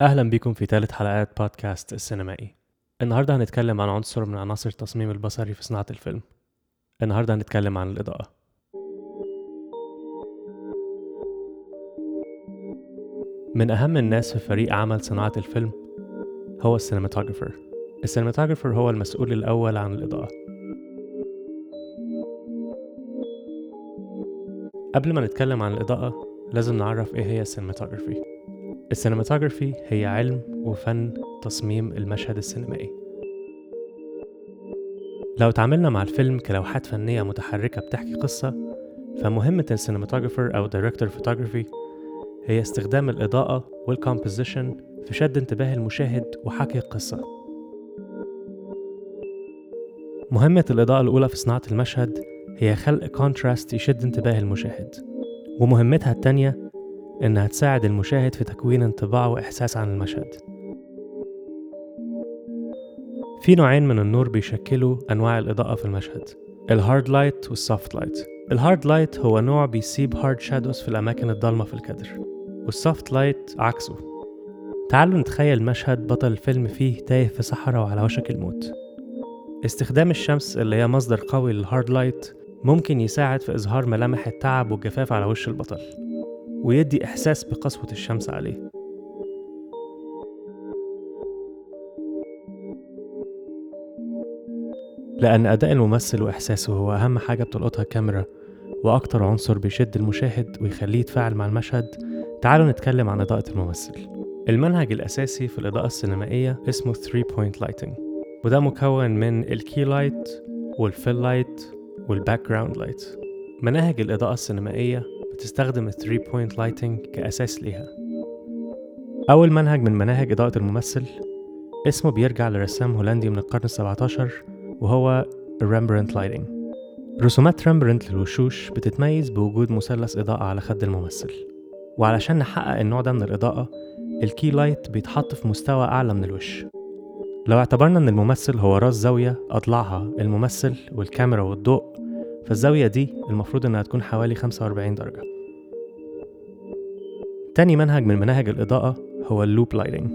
أهلا بكم في ثالث حلقات بودكاست السينمائي. النهاردة هنتكلم عن عنصر من عناصر التصميم البصري في صناعة الفيلم. النهاردة هنتكلم عن الإضاءة. من أهم الناس في فريق عمل صناعة الفيلم هو السينماتوجرافر. السينماتوجرافر هو المسؤول الأول عن الإضاءة. قبل ما نتكلم عن الإضاءة لازم نعرف إيه هي ال cinematography. ال cinematography هي علم وفن تصميم المشهد السينمائي. لو تعاملنا مع الفيلم كلوحات فنية متحركة بتحكي قصة فمهمة ال cinematographer أو director of photography هي استخدام الإضاءة وال composition في شد انتباه المشاهد وحكي القصة. مهمة الإضاءة الأولى في صناعة المشهد هي خلق contrast يشد انتباه المشاهد ومهمتها التانية إنها تساعد المشاهد في تكوين انطباع وإحساس عن المشهد. في نوعين من النور بيشكلوا أنواع الإضاءة في المشهد. ال hard light وال soft light ال hard light هو نوع بيسيب hard shadows في الأماكن الضلمة في الكادر وال soft light عكسه. تعالوا نتخيل مشهد بطل الفيلم فيه تايه في صحراء وعلى وشك الموت. استخدام الشمس اللي هي مصدر قوي لل hard light ممكن يساعد في إظهار ملامح التعب والجفاف على وش البطل. ويدي إحساس بقسوة الشمس عليه. لأن أداء الممثل وإحساسه هو أهم حاجة بتلقطها الكاميرا وأكتر عنصر بيشد المشاهد ويخليه يتفاعل مع المشهد. تعالوا نتكلم عن إضاءة الممثل. المنهج الأساسي في الإضاءة السينمائية اسمه 3 Point Lighting وده مكون من ال key light وال fill light وال background light مناهج الإضاءة السينمائية بتستخدم ال 3 Point Lighting كأساس ليها. أول منهج من مناهج إضاءة الممثل اسمه بيرجع لرسام هولندي من القرن السبعة عشر وهو Rembrandt lighting رسومات ريمبرانت للوشوش بتتميز بوجود مثلث إضاءة على خد الممثل. وعلشان نحقق النوع ده من الإضاءة ال key light بيتحط في مستوى أعلى من الوش. لو اعتبرنا إن الممثل هو راس زاوية أضلاعها الممثل والكاميرا والضوء فالزاوية دي المفروض إنها تكون حوالي 45 درجة. تاني منهج من مناهج الإضاءة هو ال loop lighting.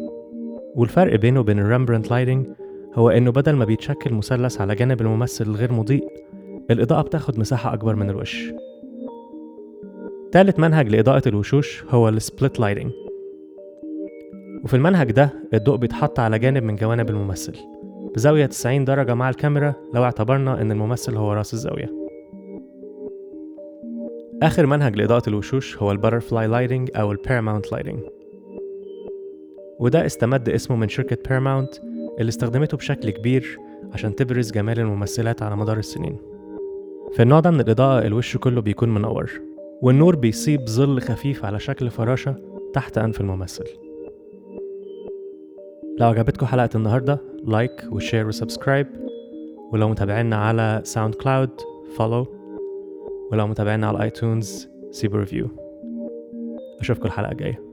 والفرق بينه وبين ال Rembrandt lighting هو إنه بدل ما بيتشكل مثلث على جانب الممثل الغير مضيء الإضاءة بتاخد مساحة أكبر من الوش. تالت منهج لإضاءة الوشوش هو ال split lighting. وفي المنهج ده الضوء بيتحط على جانب من جوانب الممثل بزاوية 90 درجة مع الكاميرا لو اعتبرنا إن الممثل هو راس الزاوية. آخر منهج لإضاءة الوشوش هو ال butterfly lighting أو ال Paramount lighting وده استمد اسمه من شركة بيراماونت اللي استخدمته بشكل كبير عشان تبرز جمال الممثلات على مدار السنين. في النوع ده من الإضاءة الوش كله بيكون منور والنور بيسيب ظل خفيف على شكل فراشة تحت أنف الممثل. لو عجبتكم حلقة النهاردة like و share و subscribe ولو متابعينا على SoundCloud follow ولو متابعينا على iTunes سيبوا review أشوفكم الحلقة الجاية.